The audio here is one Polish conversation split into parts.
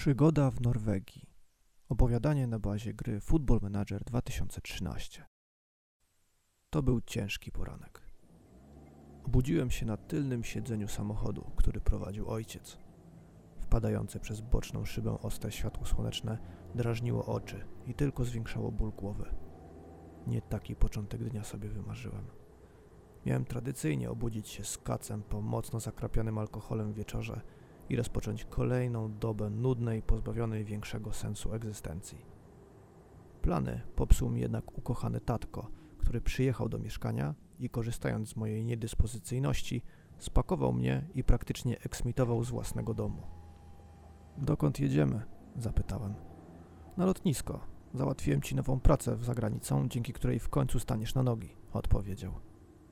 Przygoda w Norwegii. Opowiadanie na bazie gry Football Manager 2013. To był ciężki poranek. Obudziłem się na tylnym siedzeniu samochodu, który prowadził ojciec. Wpadające przez boczną szybę ostre światło słoneczne drażniło oczy i tylko zwiększało ból głowy. Nie taki początek dnia sobie wymarzyłem. Miałem tradycyjnie obudzić się z kacem po mocno zakrapianym alkoholem wieczorze i rozpocząć kolejną dobę nudnej, pozbawionej większego sensu egzystencji. Plany popsuł mi jednak ukochany tatko, który przyjechał do mieszkania i korzystając z mojej niedyspozycyjności, spakował mnie i praktycznie eksmitował z własnego domu. Dokąd jedziemy? zapytałem. Na lotnisko. Załatwiłem ci nową pracę za granicą, dzięki której w końcu staniesz na nogi, odpowiedział.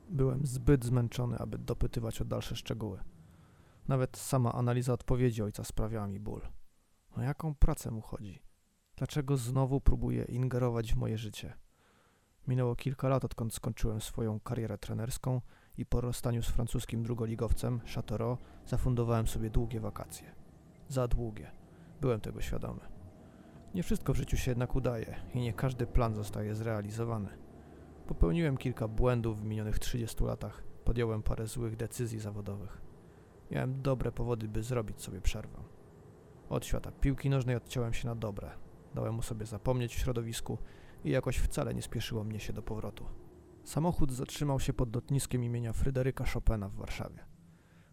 Byłem zbyt zmęczony, aby dopytywać o dalsze szczegóły. Nawet sama analiza odpowiedzi ojca sprawiała mi ból. O jaką pracę mu chodzi? Dlaczego znowu próbuje ingerować w moje życie? Minęło kilka lat, odkąd skończyłem swoją karierę trenerską i po rozstaniu z francuskim drugoligowcem Chateau zafundowałem sobie długie wakacje. Za długie. Byłem tego świadomy. Nie wszystko w życiu się jednak udaje i nie każdy plan zostaje zrealizowany. Popełniłem kilka błędów w minionych 30 latach, podjąłem parę złych decyzji zawodowych. Miałem dobre powody, by zrobić sobie przerwę. Od świata piłki nożnej odciąłem się na dobre. Dałem mu sobie zapomnieć w środowisku i jakoś wcale nie spieszyło mnie się do powrotu. Samochód zatrzymał się pod lotniskiem imienia Fryderyka Chopina w Warszawie.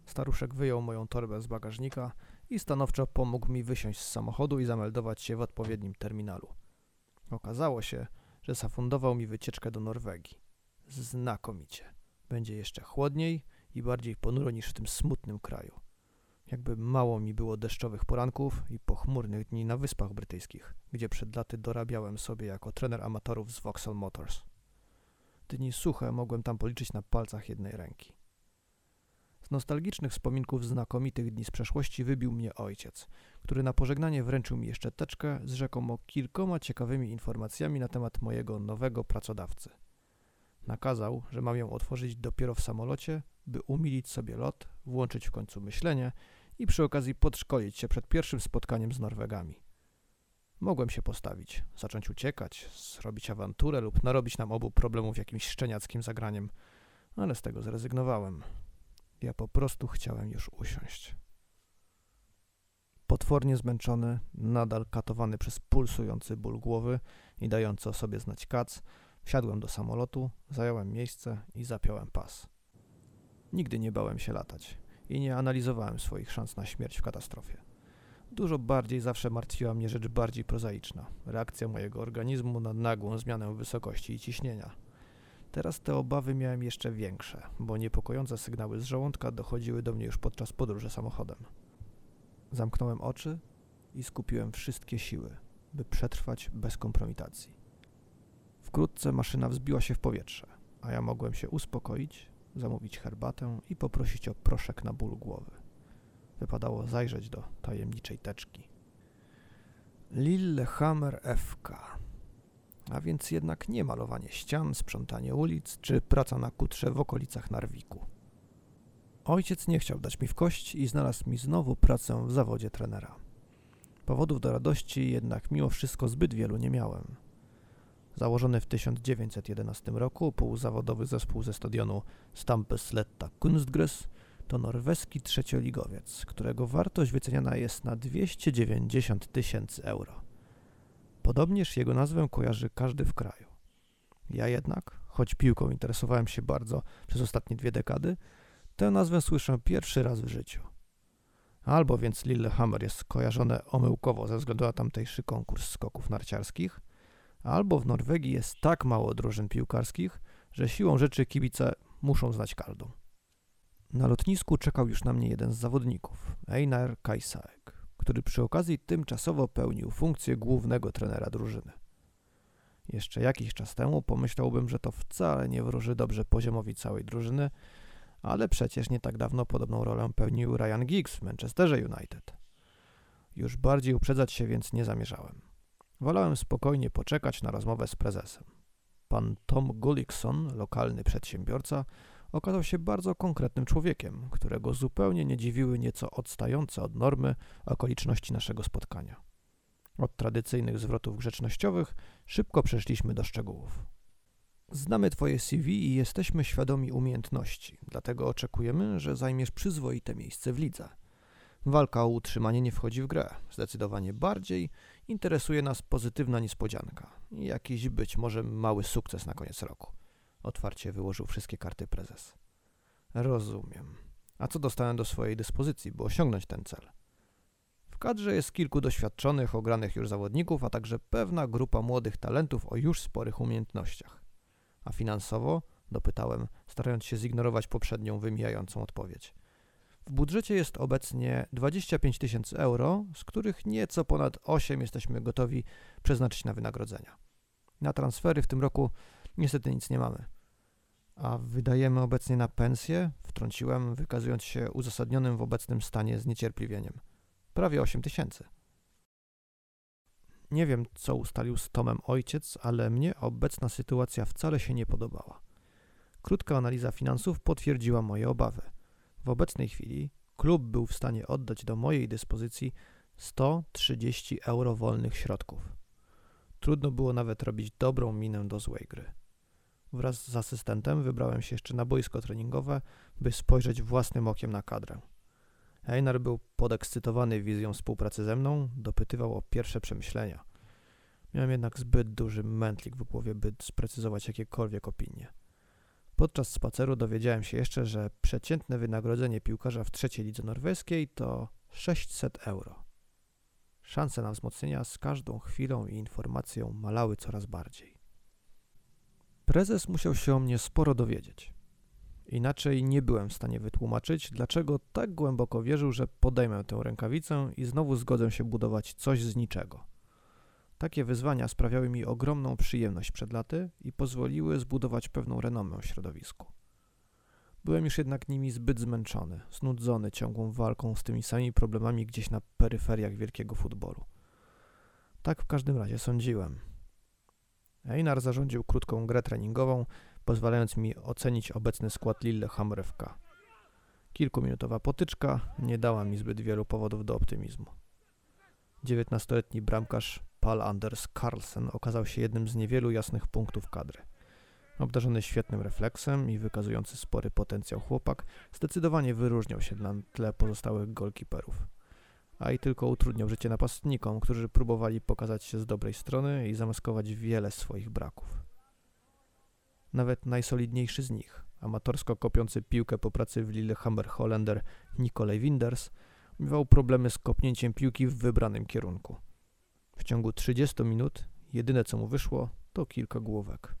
Staruszek wyjął moją torbę z bagażnika i stanowczo pomógł mi wysiąść z samochodu i zameldować się w odpowiednim terminalu. Okazało się, że zafundował mi wycieczkę do Norwegii. Znakomicie. Będzie jeszcze chłodniej i bardziej ponuro niż w tym smutnym kraju. Jakby mało mi było deszczowych poranków i pochmurnych dni na Wyspach Brytyjskich, gdzie przed laty dorabiałem sobie jako trener amatorów z Vauxhall Motors. Dni suche mogłem tam policzyć na palcach jednej ręki. Z nostalgicznych wspominków znakomitych dni z przeszłości wybił mnie ojciec, który na pożegnanie wręczył mi jeszcze teczkę z rzekomo kilkoma ciekawymi informacjami na temat mojego nowego pracodawcy. Nakazał, że mam ją otworzyć dopiero w samolocie, by umilić sobie lot, włączyć w końcu myślenie i przy okazji podszkolić się przed pierwszym spotkaniem z Norwegami. Mogłem się postawić, zacząć uciekać, zrobić awanturę lub narobić nam obu problemów jakimś szczeniackim zagraniem, ale z tego zrezygnowałem. Ja po prostu chciałem już usiąść. Potwornie zmęczony, nadal katowany przez pulsujący ból głowy i dający o sobie znać kac, wsiadłem do samolotu, zająłem miejsce i zapiąłem pas. Nigdy nie bałem się latać i nie analizowałem swoich szans na śmierć w katastrofie. Dużo bardziej zawsze martwiła mnie rzecz bardziej prozaiczna reakcja mojego organizmu na nagłą zmianę wysokości i ciśnienia. Teraz te obawy miałem jeszcze większe, bo niepokojące sygnały z żołądka dochodziły do mnie już podczas podróży samochodem. Zamknąłem oczy i skupiłem wszystkie siły, by przetrwać bez kompromitacji. Wkrótce maszyna wzbiła się w powietrze, a ja mogłem się uspokoić, zamówić herbatę i poprosić o proszek na ból głowy. Wypadało zajrzeć do tajemniczej teczki. Lillehammer FK. A więc jednak nie malowanie ścian, sprzątanie ulic czy praca na kutrze w okolicach Narwiku. Ojciec nie chciał dać mi w kość i znalazł mi znowu pracę w zawodzie trenera. Powodów do radości jednak mimo wszystko zbyt wielu nie miałem. Założony w 1911 roku półzawodowy zespół ze stadionu Stampesletta Kunstgres to norweski trzecioligowiec, którego wartość wyceniana jest na 290 tysięcy euro. Podobnież jego nazwę kojarzy każdy w kraju. Ja jednak, choć piłką interesowałem się bardzo przez ostatnie dwie dekady, tę nazwę słyszę pierwszy raz w życiu. Albo więc Lillehammer jest kojarzone omyłkowo ze względu na tamtejszy konkurs skoków narciarskich, albo w Norwegii jest tak mało drużyn piłkarskich, że siłą rzeczy kibice muszą znać każdą. Na lotnisku czekał już na mnie jeden z zawodników, Einar Kajsaek, który przy okazji tymczasowo pełnił funkcję głównego trenera drużyny. Jeszcze jakiś czas temu pomyślałbym, że to wcale nie wróży dobrze poziomowi całej drużyny, ale przecież nie tak dawno podobną rolę pełnił Ryan Giggs w Manchesterze United. Już bardziej uprzedzać się więc nie zamierzałem. Wolałem spokojnie poczekać na rozmowę z prezesem. Pan Tom Gullickson, lokalny przedsiębiorca, okazał się bardzo konkretnym człowiekiem, którego zupełnie nie dziwiły nieco odstające od normy okoliczności naszego spotkania. Od tradycyjnych zwrotów grzecznościowych szybko przeszliśmy do szczegółów. Znamy Twoje CV i jesteśmy świadomi umiejętności, dlatego oczekujemy, że zajmiesz przyzwoite miejsce w lidze. Walka o utrzymanie nie wchodzi w grę. Zdecydowanie bardziej interesuje nas pozytywna niespodzianka i jakiś być może mały sukces na koniec roku. Otwarcie wyłożył wszystkie karty prezes. Rozumiem. A co dostanę do swojej dyspozycji, by osiągnąć ten cel? W kadrze jest kilku doświadczonych, ogranych już zawodników, a także pewna grupa młodych talentów o już sporych umiejętnościach. A finansowo? Dopytałem, starając się zignorować poprzednią wymijającą odpowiedź. W budżecie jest obecnie 25 tysięcy euro, z których nieco ponad 8 jesteśmy gotowi przeznaczyć na wynagrodzenia. Na transfery w tym roku niestety nic nie mamy. A wydajemy obecnie na pensję, wtrąciłem, wykazując się uzasadnionym w obecnym stanie zniecierpliwieniem. Prawie 8 tysięcy. Nie wiem, co ustalił z Tomem ojciec, ale mnie obecna sytuacja wcale się nie podobała. Krótka analiza finansów potwierdziła moje obawy. W obecnej chwili klub był w stanie oddać do mojej dyspozycji 130 euro wolnych środków. Trudno było nawet robić dobrą minę do złej gry. Wraz z asystentem wybrałem się jeszcze na boisko treningowe, by spojrzeć własnym okiem na kadrę. Einar był podekscytowany wizją współpracy ze mną, dopytywał o pierwsze przemyślenia. Miałem jednak zbyt duży mętlik w głowie, by sprecyzować jakiekolwiek opinie. Podczas spaceru dowiedziałem się jeszcze, że przeciętne wynagrodzenie piłkarza w trzeciej lidze norweskiej to 600 euro. Szanse na wzmocnienia z każdą chwilą i informacją malały coraz bardziej. Prezes musiał się o mnie sporo dowiedzieć. Inaczej nie byłem w stanie wytłumaczyć, dlaczego tak głęboko wierzył, że podejmę tę rękawicę i znowu zgodzę się budować coś z niczego. Takie wyzwania sprawiały mi ogromną przyjemność przed laty i pozwoliły zbudować pewną renomę w środowisku. Byłem już jednak nimi zbyt zmęczony, znudzony ciągłą walką z tymi samymi problemami gdzieś na peryferiach wielkiego futbolu. Tak w każdym razie sądziłem. Einar zarządził krótką grę treningową, pozwalając mi ocenić obecny skład Lillehammer FK. Kilkuminutowa potyczka nie dała mi zbyt wielu powodów do optymizmu. 19-letni bramkarz Paul Anders Carlsen okazał się jednym z niewielu jasnych punktów kadry. Obdarzony świetnym refleksem i wykazujący spory potencjał chłopak zdecydowanie wyróżniał się na tle pozostałych golkiperów. A i tylko utrudniał życie napastnikom, którzy próbowali pokazać się z dobrej strony i zamaskować wiele swoich braków. Nawet najsolidniejszy z nich, amatorsko kopiący piłkę po pracy w Lillehammer Hollander Nikolaj Winders, miewał problemy z kopnięciem piłki w wybranym kierunku. W ciągu 30 minut jedyne co mu wyszło to kilka główek.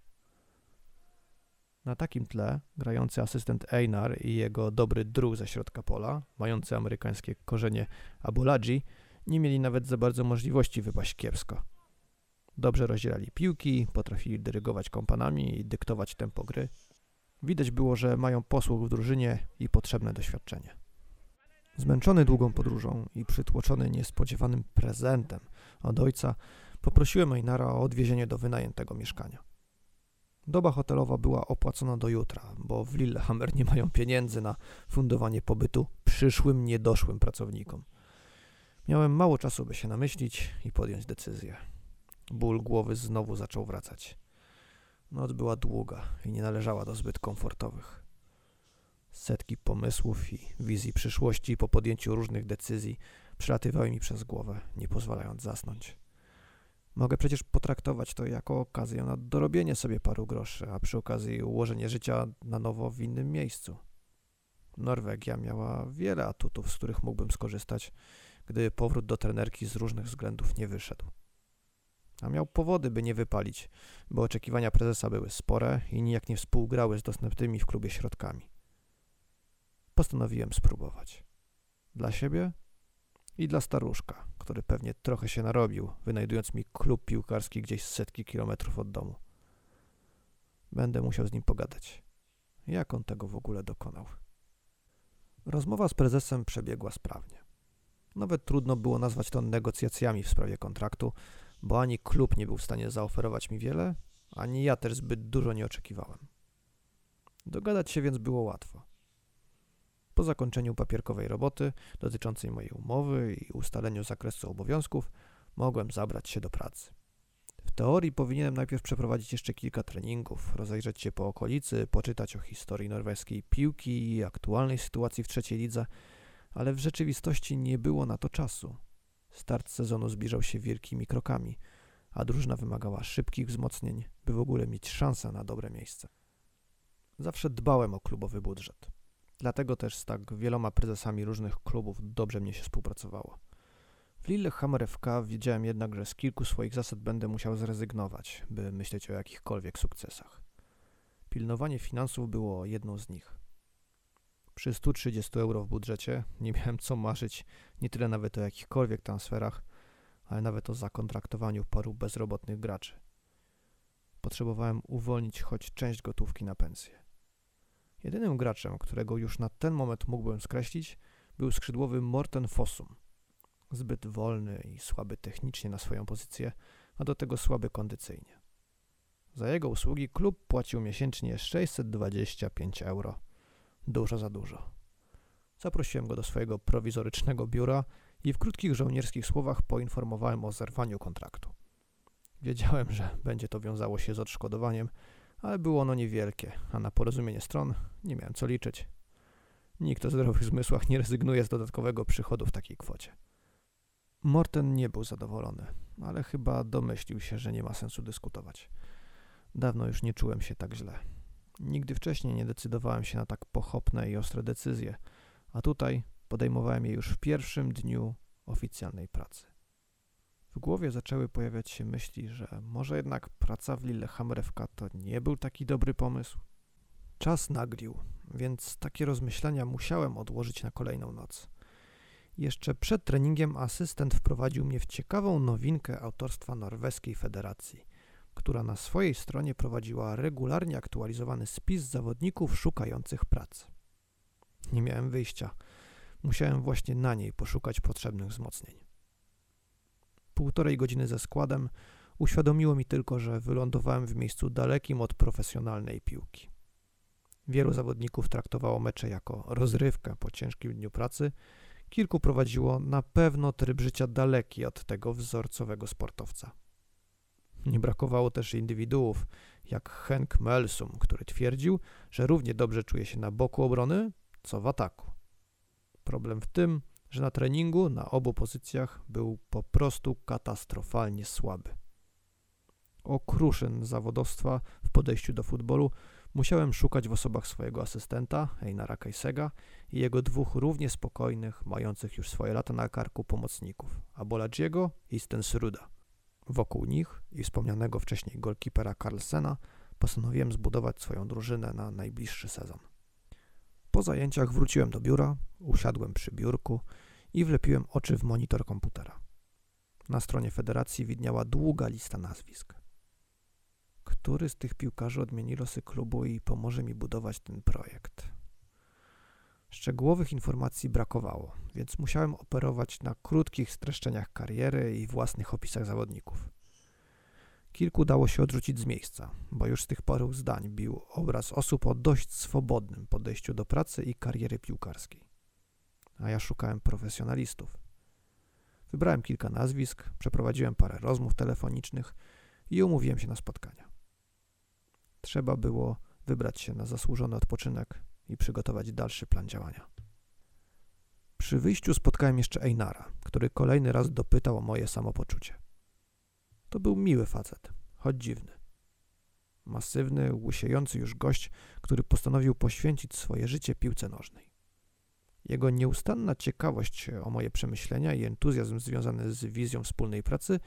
Na takim tle grający asystent Einar i jego dobry druh ze środka pola, mający amerykańskie korzenie Abuladzi, nie mieli nawet za bardzo możliwości wypaść kiepsko. Dobrze rozdzielali piłki, potrafili dyrygować kompanami i dyktować tempo gry. Widać było, że mają posłuch w drużynie i potrzebne doświadczenie. Zmęczony długą podróżą i przytłoczony niespodziewanym prezentem od ojca, poprosiłem Einara o odwiezienie do wynajętego mieszkania. Doba hotelowa była opłacona do jutra, bo w Lillehammer nie mają pieniędzy na fundowanie pobytu przyszłym, niedoszłym pracownikom. Miałem mało czasu, by się namyślić i podjąć decyzję. Ból głowy znowu zaczął wracać. Noc była długa i nie należała do zbyt komfortowych. Setki pomysłów i wizji przyszłości po podjęciu różnych decyzji przelatywały mi przez głowę, nie pozwalając zasnąć. Mogę przecież potraktować to jako okazję na dorobienie sobie paru groszy, a przy okazji ułożenie życia na nowo w innym miejscu. Norwegia miała wiele atutów, z których mógłbym skorzystać, gdy powrót do trenerki z różnych względów nie wyszedł. A miał powody, by nie wypalić, bo oczekiwania prezesa były spore i nijak nie współgrały z dostępnymi w klubie środkami. Postanowiłem spróbować. Dla siebie i dla staruszka, który pewnie trochę się narobił, wynajdując mi klub piłkarski gdzieś setki kilometrów od domu. Będę musiał z nim pogadać. Jak on tego w ogóle dokonał? Rozmowa z prezesem przebiegła sprawnie. Nawet trudno było nazwać to negocjacjami w sprawie kontraktu, bo ani klub nie był w stanie zaoferować mi wiele, ani ja też zbyt dużo nie oczekiwałem. Dogadać się więc było łatwo. Po zakończeniu papierkowej roboty dotyczącej mojej umowy i ustaleniu zakresu obowiązków, mogłem zabrać się do pracy. W teorii powinienem najpierw przeprowadzić jeszcze kilka treningów, rozejrzeć się po okolicy, poczytać o historii norweskiej piłki i aktualnej sytuacji w trzeciej lidze, ale w rzeczywistości nie było na to czasu. Start sezonu zbliżał się wielkimi krokami, a drużyna wymagała szybkich wzmocnień, by w ogóle mieć szansę na dobre miejsce. Zawsze dbałem o klubowy budżet. Dlatego też z tak wieloma prezesami różnych klubów dobrze mnie się współpracowało. W Lillehammer FK wiedziałem jednak, że z kilku swoich zasad będę musiał zrezygnować, by myśleć o jakichkolwiek sukcesach. Pilnowanie finansów było jedną z nich. Przy 130 euro w budżecie nie miałem co marzyć nie tyle nawet o jakichkolwiek transferach, ale nawet o zakontraktowaniu paru bezrobotnych graczy. Potrzebowałem uwolnić choć część gotówki na pensję. Jedynym graczem, którego już na ten moment mógłbym skreślić, był skrzydłowy Morten Fossum. Zbyt wolny i słaby technicznie na swoją pozycję, a do tego słaby kondycyjnie. Za jego usługi klub płacił miesięcznie 625 euro. Dużo za dużo. Zaprosiłem go do swojego prowizorycznego biura i w krótkich żołnierskich słowach poinformowałem o zerwaniu kontraktu. Wiedziałem, że będzie to wiązało się z odszkodowaniem, ale było ono niewielkie, a na porozumienie stron nie miałem co liczyć. Nikt o zdrowych zmysłach nie rezygnuje z dodatkowego przychodu w takiej kwocie. Morten nie był zadowolony, ale chyba domyślił się, że nie ma sensu dyskutować. Dawno już nie czułem się tak źle. Nigdy wcześniej nie decydowałem się na tak pochopne i ostre decyzje, a tutaj podejmowałem je już w pierwszym dniu oficjalnej pracy. W głowie zaczęły pojawiać się myśli, że może jednak praca w Lillehammer FK to nie był taki dobry pomysł. Czas naglił, więc takie rozmyślenia musiałem odłożyć na kolejną noc. Jeszcze przed treningiem asystent wprowadził mnie w ciekawą nowinkę autorstwa Norweskiej Federacji, która na swojej stronie prowadziła regularnie aktualizowany spis zawodników szukających pracy. Nie miałem wyjścia. Musiałem właśnie na niej poszukać potrzebnych wzmocnień półtorej godziny ze składem uświadomiło mi tylko, że wylądowałem w miejscu dalekim od profesjonalnej piłki. Wielu zawodników traktowało mecze jako rozrywkę po ciężkim dniu pracy, kilku prowadziło na pewno tryb życia daleki od tego wzorcowego sportowca. Nie brakowało też indywiduów, jak Henk Melsum, który twierdził, że równie dobrze czuje się na boku obrony, co w ataku. Problem w tym, że na treningu na obu pozycjach był po prostu katastrofalnie słaby. Okruszyn zawodowstwa w podejściu do futbolu musiałem szukać w osobach swojego asystenta, Einara Kajsega, i jego dwóch równie spokojnych, mających już swoje lata na karku pomocników, Aboladziego i Stensruda. Wokół nich i wspomnianego wcześniej golkipera Carlsena postanowiłem zbudować swoją drużynę na najbliższy sezon. Po zajęciach wróciłem do biura, usiadłem przy biurku i wlepiłem oczy w monitor komputera. Na stronie federacji widniała długa lista nazwisk. Który z tych piłkarzy odmieni losy klubu i pomoże mi budować ten projekt? Szczegółowych informacji brakowało, więc musiałem operować na krótkich streszczeniach kariery i własnych opisach zawodników. Kilku dało się odrzucić z miejsca, bo już z tych paru zdań bił obraz osób o dość swobodnym podejściu do pracy i kariery piłkarskiej. A ja szukałem profesjonalistów. Wybrałem kilka nazwisk, przeprowadziłem parę rozmów telefonicznych i umówiłem się na spotkania. Trzeba było wybrać się na zasłużony odpoczynek i przygotować dalszy plan działania. Przy wyjściu spotkałem jeszcze Einara, który kolejny raz dopytał o moje samopoczucie. To był miły facet, choć dziwny. Masywny, łysiejący już gość, który postanowił poświęcić swoje życie piłce nożnej. Jego nieustanna ciekawość o moje przemyślenia i entuzjazm związany z wizją wspólnej pracy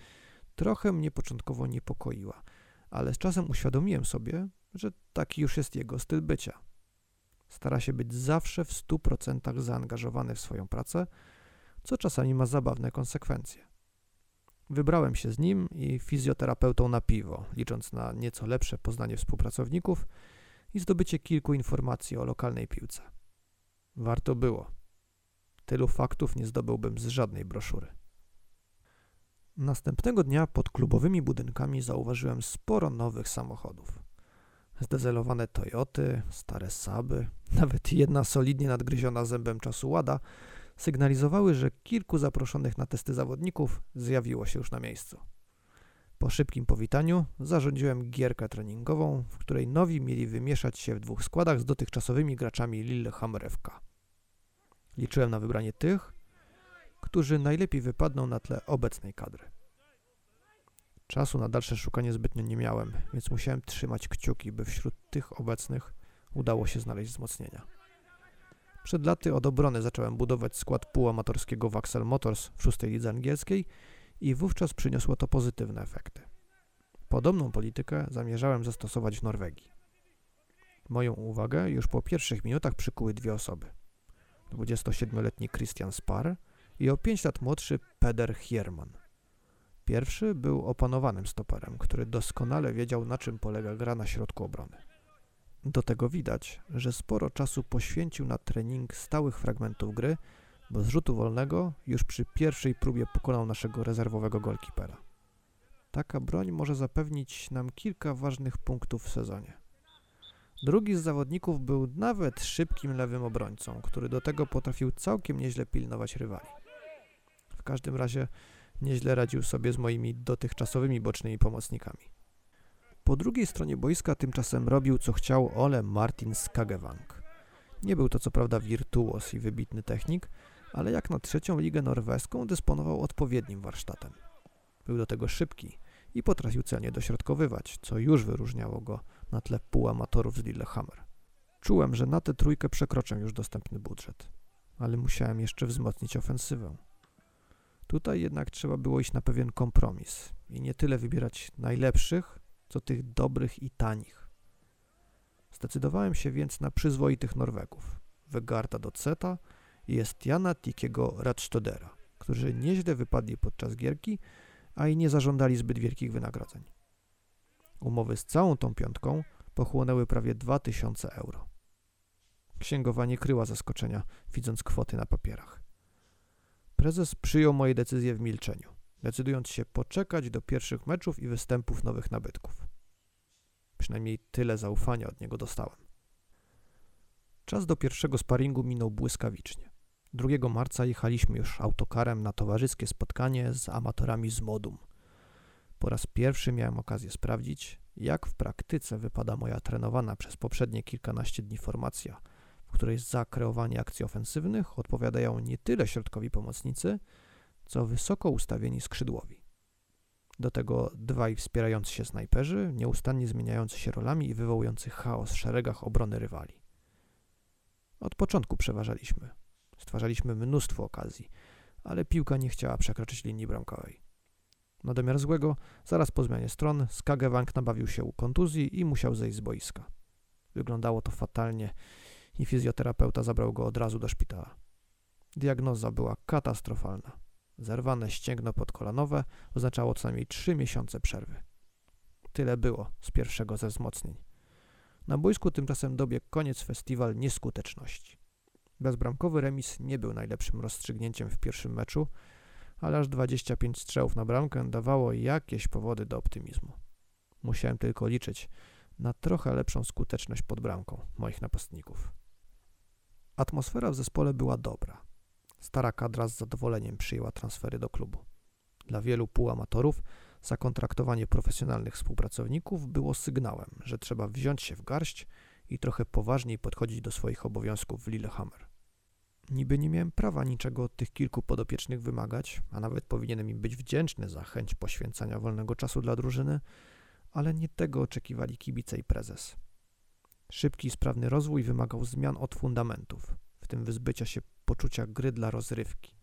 trochę mnie początkowo niepokoiła, ale z czasem uświadomiłem sobie, że taki już jest jego styl bycia. Stara się być zawsze w stu procentach zaangażowany w swoją pracę, co czasami ma zabawne konsekwencje. Wybrałem się z nim i fizjoterapeutą na piwo, licząc na nieco lepsze poznanie współpracowników i zdobycie kilku informacji o lokalnej piłce. Warto było. Tylu faktów nie zdobyłbym z żadnej broszury. Następnego dnia pod klubowymi budynkami zauważyłem sporo nowych samochodów. Zdezelowane Toyoty, stare Saby, nawet jedna solidnie nadgryziona zębem czasu Łada sygnalizowały, że kilku zaproszonych na testy zawodników zjawiło się już na miejscu. Po szybkim powitaniu zarządziłem gierkę treningową, w której nowi mieli wymieszać się w dwóch składach z dotychczasowymi graczami Lillehammer FK. Liczyłem na wybranie tych, którzy najlepiej wypadną na tle obecnej kadry. Czasu na dalsze szukanie zbytnio nie miałem, więc musiałem trzymać kciuki, by wśród tych obecnych udało się znaleźć wzmocnienia. Przed laty od obrony zacząłem budować skład półamatorskiego Waxel Motors w szóstej lidze angielskiej i wówczas przyniosło to pozytywne efekty. Podobną politykę zamierzałem zastosować w Norwegii. Moją uwagę już po pierwszych minutach przykuły dwie osoby. 27-letni Christian Spar i o 5 lat młodszy Peder Hierman. Pierwszy był opanowanym stoperem, który doskonale wiedział na czym polega gra na środku obrony. Do tego widać, że sporo czasu poświęcił na trening stałych fragmentów gry, bo z rzutu wolnego już przy pierwszej próbie pokonał naszego rezerwowego golkipera. Taka broń może zapewnić nam kilka ważnych punktów w sezonie. Drugi z zawodników był nawet szybkim lewym obrońcą, który do tego potrafił całkiem nieźle pilnować rywali. W każdym razie nieźle radził sobie z moimi dotychczasowymi bocznymi pomocnikami. Po drugiej stronie boiska tymczasem robił co chciał Ole Martin Skagewang. Nie był to co prawda wirtuos i wybitny technik, ale jak na trzecią ligę norweską dysponował odpowiednim warsztatem. Był do tego szybki i potrafił celnie dośrodkowywać, co już wyróżniało go na tle półamatorów z Lillehammer. Czułem, że na tę trójkę przekroczę już dostępny budżet, ale musiałem jeszcze wzmocnić ofensywę. Tutaj jednak trzeba było iść na pewien kompromis i nie tyle wybierać najlepszych, co tych dobrych i tanich. Zdecydowałem się więc na przyzwoitych Norwegów, Wegarda Doceta i Estiana Tikiego Radstodera, którzy nieźle wypadli podczas gierki, a i nie zażądali zbyt wielkich wynagrodzeń. Umowy z całą tą piątką pochłonęły prawie 2000 euro. Księgowa nie kryła zaskoczenia, widząc kwoty na papierach. Prezes przyjął moje decyzje w milczeniu, decydując się poczekać do pierwszych meczów i występów nowych nabytków. Przynajmniej tyle zaufania od niego dostałem. Czas do pierwszego sparingu minął błyskawicznie. 2 marca jechaliśmy już autokarem na towarzyskie spotkanie z amatorami z Modum. Po raz pierwszy miałem okazję sprawdzić, jak w praktyce wypada moja trenowana przez poprzednie kilkanaście dni formacja, w której za kreowanie akcji ofensywnych odpowiadają nie tyle środkowi pomocnicy, co wysoko ustawieni skrzydłowi. Do tego dwaj wspierający się snajperzy, nieustannie zmieniający się rolami i wywołujący chaos w szeregach obrony rywali. Od początku przeważaliśmy. Stwarzaliśmy mnóstwo okazji, ale piłka nie chciała przekroczyć linii bramkowej. Na domiar złego, zaraz po zmianie stron, Skagewank nabawił się kontuzji i musiał zejść z boiska. Wyglądało to fatalnie i fizjoterapeuta zabrał go od razu do szpitala. Diagnoza była katastrofalna. Zerwane ścięgno podkolanowe oznaczało co najmniej trzy miesiące przerwy. Tyle było z pierwszego ze wzmocnień. Na boisku tymczasem dobiegł koniec festiwal nieskuteczności. Bezbramkowy remis nie był najlepszym rozstrzygnięciem w pierwszym meczu, ale aż 25 strzałów na bramkę dawało jakieś powody do optymizmu. Musiałem tylko liczyć na trochę lepszą skuteczność pod bramką moich napastników. Atmosfera w zespole była dobra. Stara kadra z zadowoleniem przyjęła transfery do klubu. Dla wielu półamatorów zakontraktowanie profesjonalnych współpracowników było sygnałem, że trzeba wziąć się w garść i trochę poważniej podchodzić do swoich obowiązków w Lillehammer. Niby nie miałem prawa niczego od tych kilku podopiecznych wymagać, a nawet powinienem im być wdzięczny za chęć poświęcania wolnego czasu dla drużyny, ale nie tego oczekiwali kibice i prezes. Szybki i sprawny rozwój wymagał zmian od fundamentów, tym wyzbycia się poczucia gry dla rozrywki.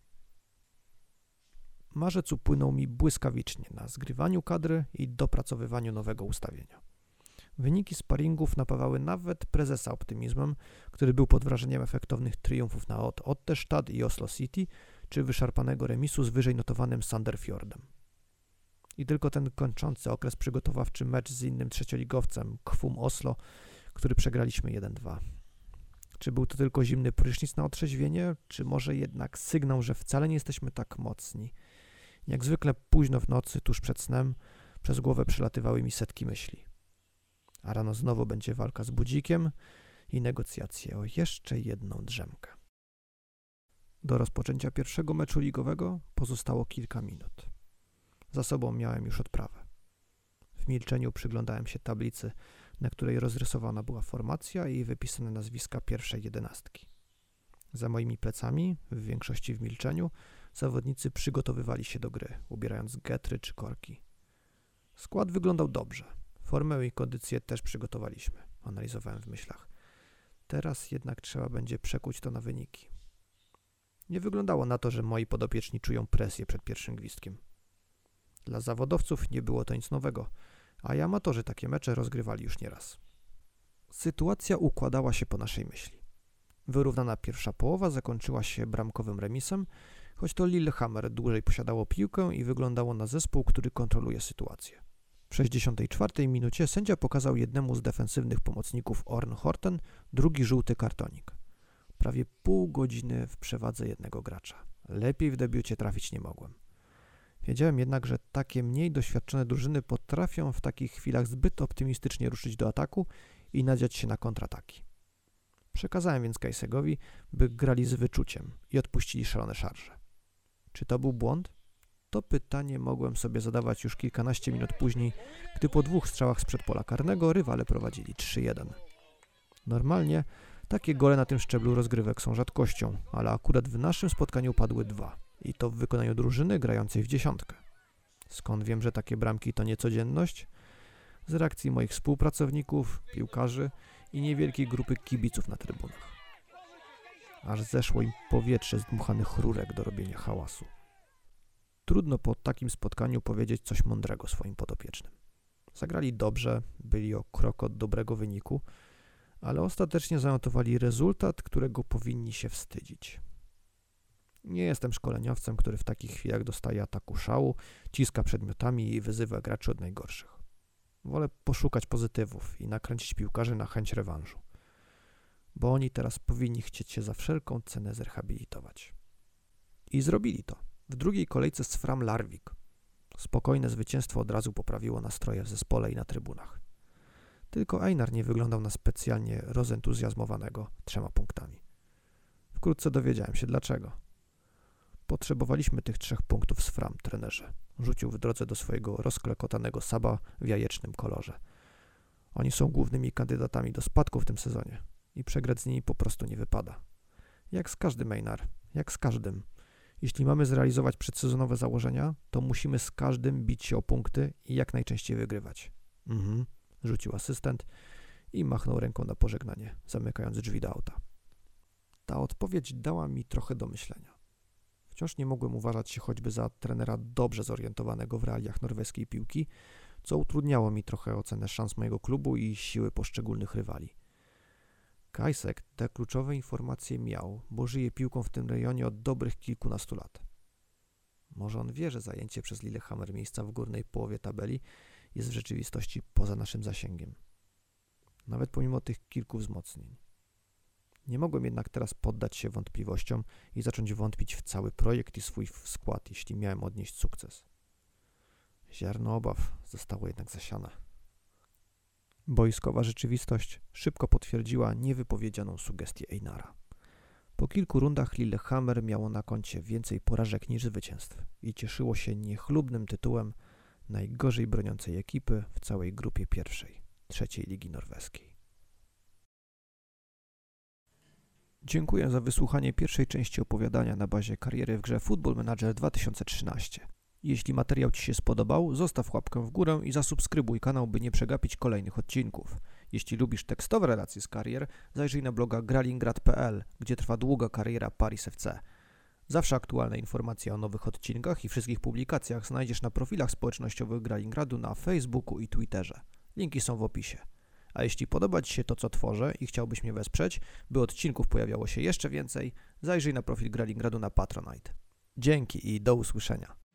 Marzec upłynął mi błyskawicznie na zgrywaniu kadry i dopracowywaniu nowego ustawienia. Wyniki sparingów napawały nawet prezesa optymizmem, który był pod wrażeniem efektownych triumfów na Ottestad i Oslo City, czy wyszarpanego remisu z wyżej notowanym Sanderfjordem. I tylko ten kończący okres przygotowawczy mecz z innym trzecioligowcem, Kwum Oslo, który przegraliśmy 1-2. Czy był to tylko zimny prysznic na otrzeźwienie, czy może jednak sygnał, że wcale nie jesteśmy tak mocni? Jak zwykle późno w nocy, tuż przed snem, przez głowę przelatywały mi setki myśli. A rano znowu będzie walka z budzikiem i negocjacje o jeszcze jedną drzemkę. Do rozpoczęcia pierwszego meczu ligowego pozostało kilka minut. Za sobą miałem już odprawę. W milczeniu przyglądałem się tablicy, na której rozrysowana była formacja i wypisane nazwiska pierwszej jedenastki. Za moimi plecami, w większości w milczeniu, zawodnicy przygotowywali się do gry, ubierając getry czy korki. Skład wyglądał dobrze. Formę i kondycję też przygotowaliśmy, analizowałem w myślach. Teraz jednak trzeba będzie przekuć to na wyniki. Nie wyglądało na to, że moi podopieczni czują presję przed pierwszym gwizdkiem. Dla zawodowców nie było to nic nowego, a i amatorzy takie mecze rozgrywali już nieraz. Sytuacja układała się po naszej myśli. Wyrównana pierwsza połowa zakończyła się bramkowym remisem, choć to Lillehammer dłużej posiadało piłkę i wyglądało na zespół, który kontroluje sytuację. W 64 minucie sędzia pokazał jednemu z defensywnych pomocników Orn Horten drugi żółty kartonik. Prawie pół godziny w przewadze jednego gracza. Lepiej w debiucie trafić nie mogłem. Wiedziałem jednak, że takie mniej doświadczone drużyny potrafią w takich chwilach zbyt optymistycznie ruszyć do ataku i nadziać się na kontrataki. Przekazałem więc Kajsegowi, by grali z wyczuciem i odpuścili szalone szarże. Czy to był błąd? To pytanie mogłem sobie zadawać już kilkanaście minut później, gdy po dwóch strzałach z przedpola karnego rywale prowadzili 3-1. Normalnie takie gole na tym szczeblu rozgrywek są rzadkością, ale akurat w naszym spotkaniu padły dwa i to w wykonaniu drużyny grającej w dziesiątkę. Skąd wiem, że takie bramki to niecodzienność? Z reakcji moich współpracowników, piłkarzy i niewielkiej grupy kibiców na trybunach. Aż zeszło im powietrze z dmuchanych rurek do robienia hałasu. Trudno po takim spotkaniu powiedzieć coś mądrego swoim podopiecznym. Zagrali dobrze, byli o krok od dobrego wyniku, ale ostatecznie zanotowali rezultat, którego powinni się wstydzić. Nie jestem szkoleniowcem, który w takich chwilach dostaje ataku szału, ciska przedmiotami i wyzywa graczy od najgorszych. Wolę poszukać pozytywów i nakręcić piłkarzy na chęć rewanżu, bo oni teraz powinni chcieć się za wszelką cenę zrehabilitować. I zrobili to. W drugiej kolejce z Fram Larvik. Spokojne zwycięstwo od razu poprawiło nastroje w zespole i na trybunach. Tylko Einar nie wyglądał na specjalnie rozentuzjazmowanego trzema punktami. Wkrótce dowiedziałem się dlaczego. Potrzebowaliśmy tych trzech punktów z Fram, trenerze. Rzucił w drodze do swojego rozklekotanego Saba w jajecznym kolorze. Oni są głównymi kandydatami do spadku w tym sezonie i przegrać z nimi po prostu nie wypada. Jak z każdym Einar, jak z każdym. Jeśli mamy zrealizować przedsezonowe założenia, to musimy z każdym bić się o punkty i jak najczęściej wygrywać. Mhm, rzucił asystent i machnął ręką na pożegnanie, zamykając drzwi do auta. Ta odpowiedź dała mi trochę do myślenia. Wciąż nie mogłem uważać się choćby za trenera dobrze zorientowanego w realiach norweskiej piłki, co utrudniało mi trochę ocenę szans mojego klubu i siły poszczególnych rywali. Kajsek te kluczowe informacje miał, bo żyje piłką w tym rejonie od dobrych kilkunastu lat. Może on wie, że zajęcie przez Lillehammer miejsca w górnej połowie tabeli jest w rzeczywistości poza naszym zasięgiem. Nawet pomimo tych kilku wzmocnień. Nie mogłem jednak teraz poddać się wątpliwościom i zacząć wątpić w cały projekt i swój skład, jeśli miałem odnieść sukces. Ziarno obaw zostało jednak zasiane. Boiskowa rzeczywistość szybko potwierdziła niewypowiedzianą sugestię Einara. Po kilku rundach Lillehammer miało na koncie więcej porażek niż zwycięstw i cieszyło się niechlubnym tytułem najgorzej broniącej ekipy w całej grupie pierwszej, trzeciej ligi norweskiej. Dziękuję za wysłuchanie pierwszej części opowiadania na bazie kariery w grze Football Manager 2013. Jeśli materiał Ci się spodobał, zostaw łapkę w górę i zasubskrybuj kanał, by nie przegapić kolejnych odcinków. Jeśli lubisz tekstowe relacje z karier, zajrzyj na bloga gralingrad.pl, gdzie trwa długa kariera Paris FC. Zawsze aktualne informacje o nowych odcinkach i wszystkich publikacjach znajdziesz na profilach społecznościowych Gralingradu na Facebooku i Twitterze. Linki są w opisie. A jeśli podoba Ci się to, co tworzę i chciałbyś mnie wesprzeć, by odcinków pojawiało się jeszcze więcej, zajrzyj na profil Gralingradu na Patronite. Dzięki i do usłyszenia.